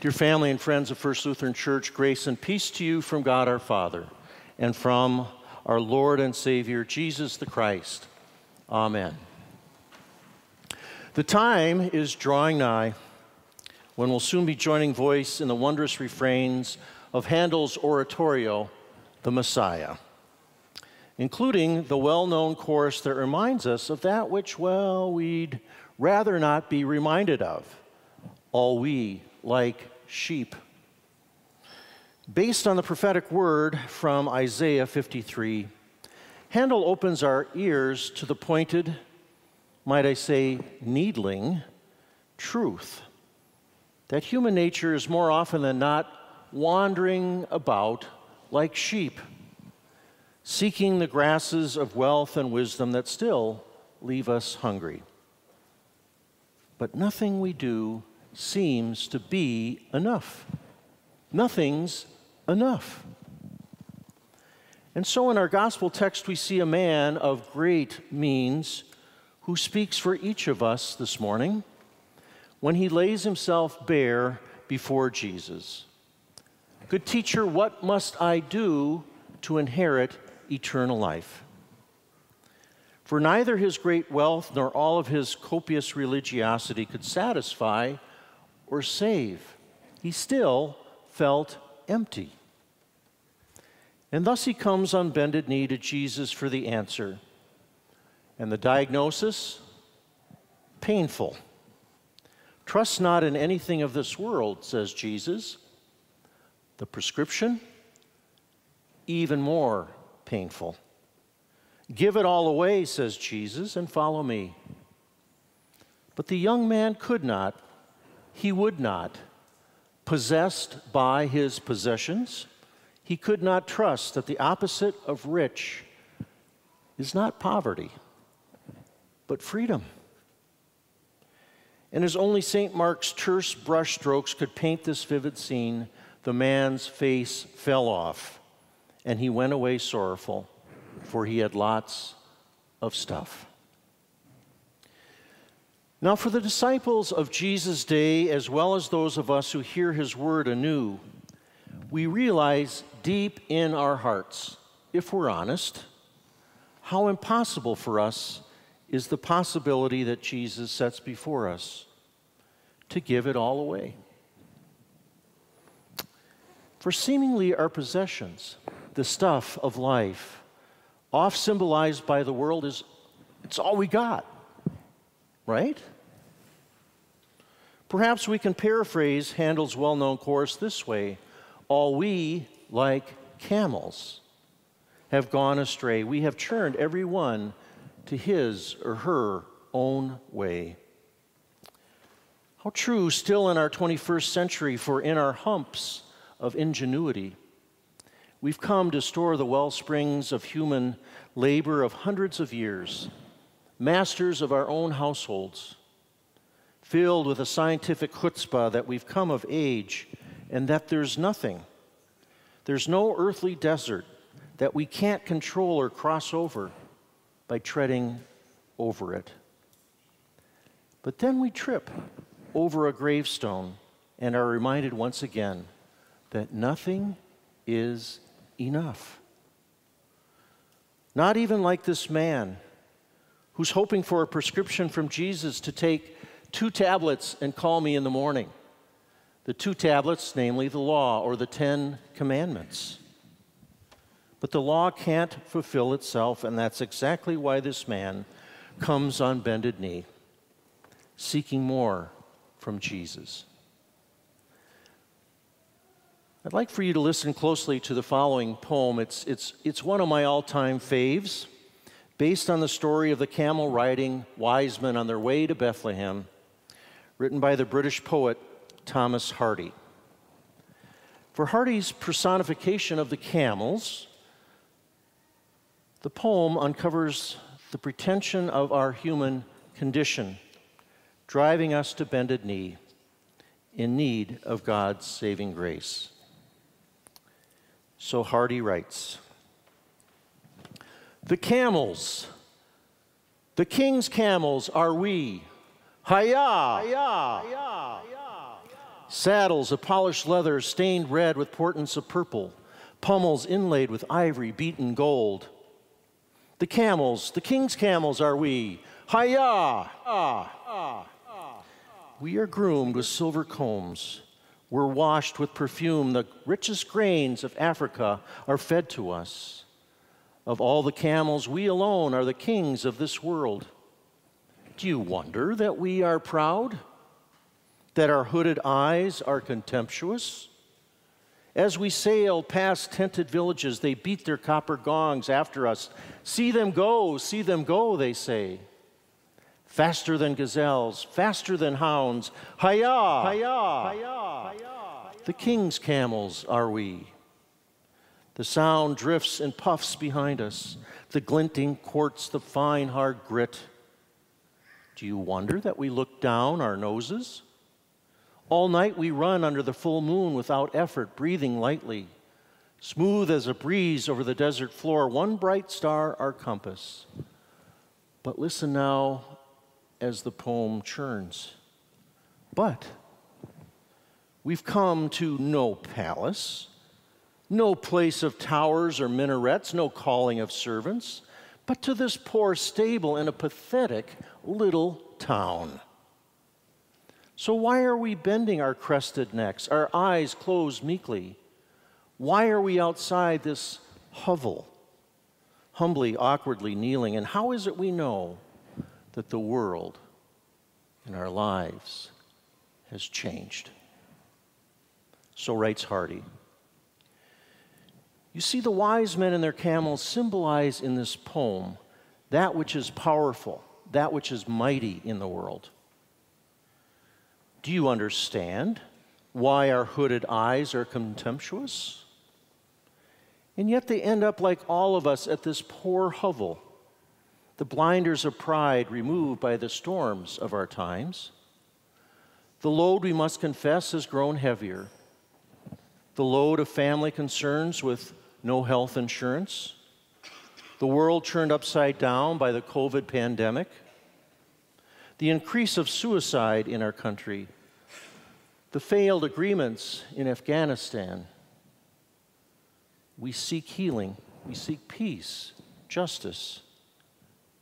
Dear family and friends of First Lutheran Church, grace and peace to you from God our Father and from our Lord and Savior, Jesus the Christ. Amen. The time is drawing nigh when we'll soon be joining voice in the wondrous refrains of Handel's oratorio, The Messiah, including the well known chorus that reminds us of that which, well, we'd rather not be reminded of. All we like sheep. Based on the prophetic word from Isaiah 53, Handel opens our ears to the pointed, might I say, needling truth that human nature is more often than not wandering about like sheep, seeking the grasses of wealth and wisdom that still leave us hungry. But nothing we do seems to be enough. Nothing's enough. And so in our gospel text, we see a man of great means who speaks for each of us this morning when he lays himself bare before Jesus. Good teacher, what must I do to inherit eternal life? For neither his great wealth nor all of his copious religiosity could satisfy or save. He still felt empty. And thus he comes on bended knee to Jesus for the answer. And the diagnosis? Painful. Trust not in anything of this world, says Jesus. The prescription? Even more painful. Give it all away, says Jesus, and follow me. But the young man could not he would not. Possessed by his possessions, he could not trust that the opposite of rich is not poverty, but freedom. And as only St. Mark's terse brushstrokes could paint this vivid scene, the man's face fell off, and he went away sorrowful, for he had lots of stuff. Now, for the disciples of Jesus' day, as well as those of us who hear his word anew, we realize deep in our hearts, if we're honest, how impossible for us is the possibility that Jesus sets before us to give it all away. For seemingly our possessions, the stuff of life, oft symbolized by the world, is it's all we got right? Perhaps we can paraphrase Handel's well known chorus this way All we, like camels, have gone astray. We have turned every one to his or her own way. How true still in our 21st century, for in our humps of ingenuity, we've come to store the well springs of human labor of hundreds of years masters of our own households, filled with a scientific chutzpah that we've come of age and that there's nothing, there's no earthly desert that we can't control or cross over by treading over it. But then we trip over a gravestone and are reminded once again that nothing is enough. Not even like this man who's hoping for a prescription from Jesus to take two tablets and call me in the morning. The two tablets, namely the law or the Ten Commandments. But the law can't fulfill itself, and that's exactly why this man comes on bended knee, seeking more from Jesus. I'd like for you to listen closely to the following poem. It's, it's, it's one of my all time faves based on the story of the camel riding wise men on their way to Bethlehem, written by the British poet Thomas Hardy. For Hardy's personification of the camels, the poem uncovers the pretension of our human condition, driving us to bended knee in need of God's saving grace. So Hardy writes, the camels, the king's camels are we. Hiya! Hiya! Saddles of polished leather stained red with portents of purple, pommels inlaid with ivory beaten gold. The camels, the king's camels are we. Hiya! We are groomed with silver combs. We're washed with perfume. The richest grains of Africa are fed to us. Of all the camels, we alone are the kings of this world. Do you wonder that we are proud? That our hooded eyes are contemptuous? As we sail past tented villages, they beat their copper gongs after us. See them go, see them go, they say. Faster than gazelles, faster than hounds. Hiya, hiya, hiya. The king's camels are we. The sound drifts and puffs behind us, the glinting quartz, the fine hard grit. Do you wonder that we look down our noses? All night we run under the full moon without effort, breathing lightly, smooth as a breeze over the desert floor, one bright star our compass. But listen now as the poem churns. But we've come to no palace, no place of towers or minarets, no calling of servants, but to this poor stable in a pathetic little town. So, why are we bending our crested necks, our eyes closed meekly? Why are we outside this hovel, humbly, awkwardly kneeling? And how is it we know that the world in our lives has changed? So writes Hardy. You see, the wise men and their camels symbolize in this poem that which is powerful, that which is mighty in the world. Do you understand why our hooded eyes are contemptuous? And yet they end up like all of us at this poor hovel, the blinders of pride removed by the storms of our times. The load, we must confess, has grown heavier. The load of family concerns with no health insurance. The world turned upside down by the COVID pandemic the increase of suicide in our country, the failed agreements in Afghanistan. We seek healing, we seek peace, justice.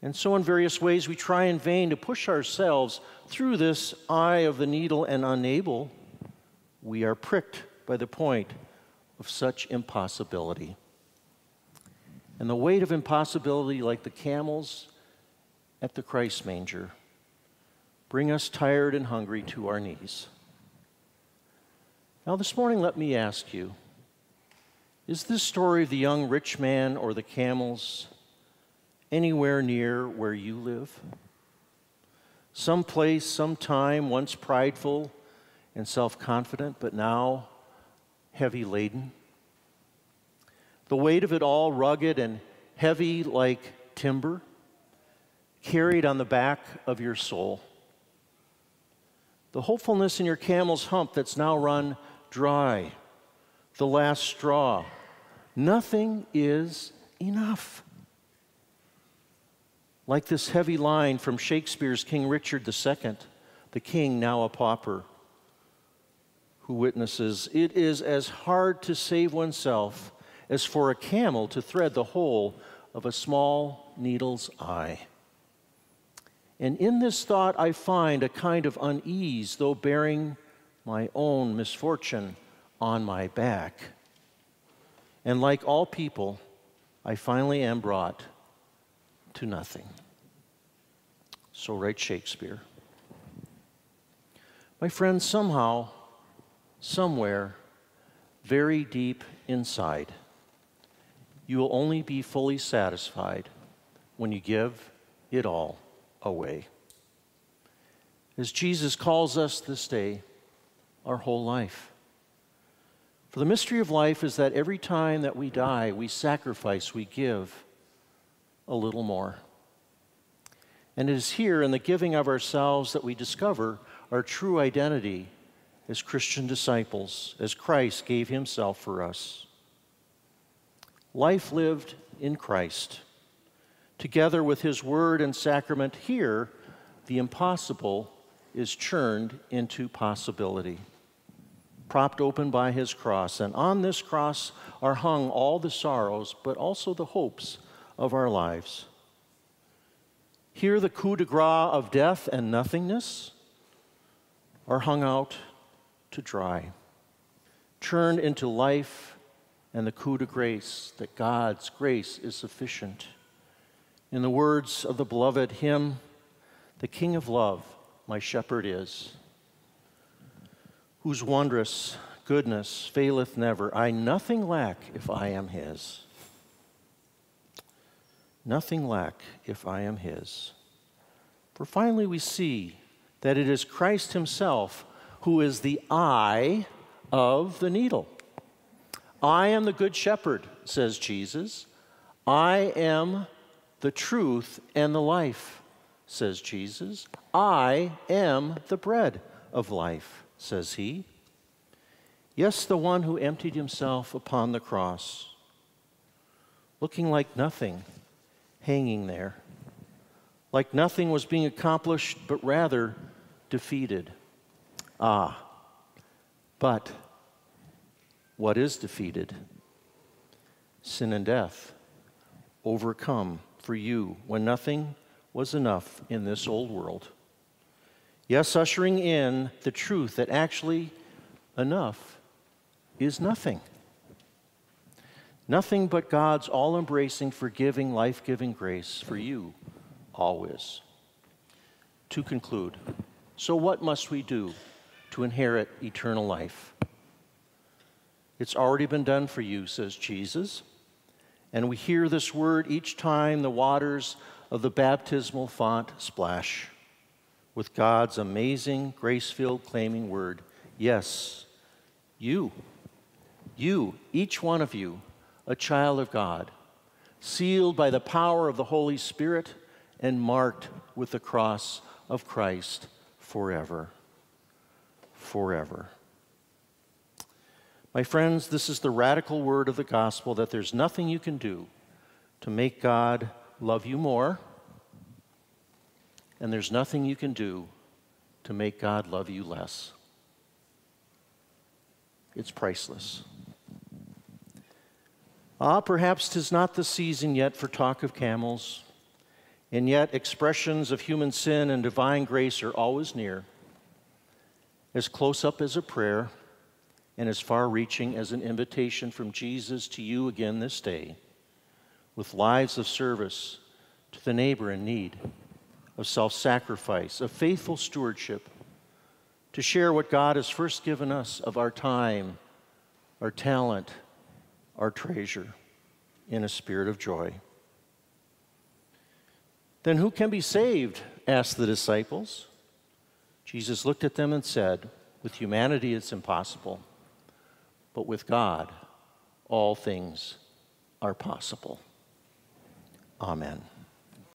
And so, in various ways, we try in vain to push ourselves through this eye of the needle, and unable, we are pricked by the point of such impossibility. And the weight of impossibility, like the camels at the Christ manger, bring us tired and hungry to our knees. Now, this morning, let me ask you is this story of the young rich man or the camels anywhere near where you live? Some place, some time, once prideful and self confident, but now heavy laden? The weight of it all rugged and heavy like timber, carried on the back of your soul the hopefulness in your camel's hump that's now run dry, the last straw. Nothing is enough. Like this heavy line from Shakespeare's King Richard II, the king, now a pauper, who witnesses, It is as hard to save oneself as for a camel to thread the hole of a small needle's eye. And in this thought, I find a kind of unease, though bearing my own misfortune on my back. And like all people, I finally am brought to nothing. So writes Shakespeare. My friends, somehow, somewhere, very deep inside, you will only be fully satisfied when you give it all away. As Jesus calls us this day, our whole life. For the mystery of life is that every time that we die, we sacrifice, we give a little more. And it is here in the giving of ourselves that we discover our true identity as Christian disciples, as Christ gave himself for us. Life lived in Christ Together with his word and sacrament, here, the impossible is churned into possibility. propped open by his cross. And on this cross are hung all the sorrows, but also the hopes of our lives. Here, the coup de grace of death and nothingness are hung out to dry, turned into life and the coup de grace that God's grace is sufficient. In the words of the beloved hymn, the King of Love, my shepherd is, whose wondrous goodness faileth never. I nothing lack if I am his. Nothing lack if I am his. For finally, we see that it is Christ himself who is the eye of the needle. I am the good shepherd, says Jesus. I am the truth and the life, says Jesus. I am the bread of life, says he. Yes, the one who emptied himself upon the cross, looking like nothing, hanging there, like nothing was being accomplished, but rather defeated. Ah, but what is defeated? Sin and death, overcome for you when nothing was enough in this old world. Yes, ushering in the truth that actually enough is nothing. Nothing but God's all embracing, forgiving, life giving grace for you always. To conclude, so what must we do inherit eternal life? It's already been done for you, says Jesus. And we hear this word each time the waters of the baptismal font splash with God's amazing, grace filled, claiming word Yes, you, you, each one of you, a child of God, sealed by the power of the Holy Spirit and marked with the cross of Christ forever. Forever. My friends, this is the radical word of the gospel that there's nothing you can do to make God love you more, and there's nothing you can do to make God love you less. It's priceless. Ah, perhaps 'tis not the season yet for talk of camels, and yet expressions of human sin and divine grace are always near, as close up as a prayer and as far reaching as an invitation from Jesus to you again this day, with lives of service to the neighbor in need, of self sacrifice, of faithful stewardship, to share what God has first given us of our time, our talent, our treasure, in a spirit of joy. Then who can be saved? asked the disciples. Jesus looked at them and said, With humanity it's impossible but with God, all things are possible. Amen.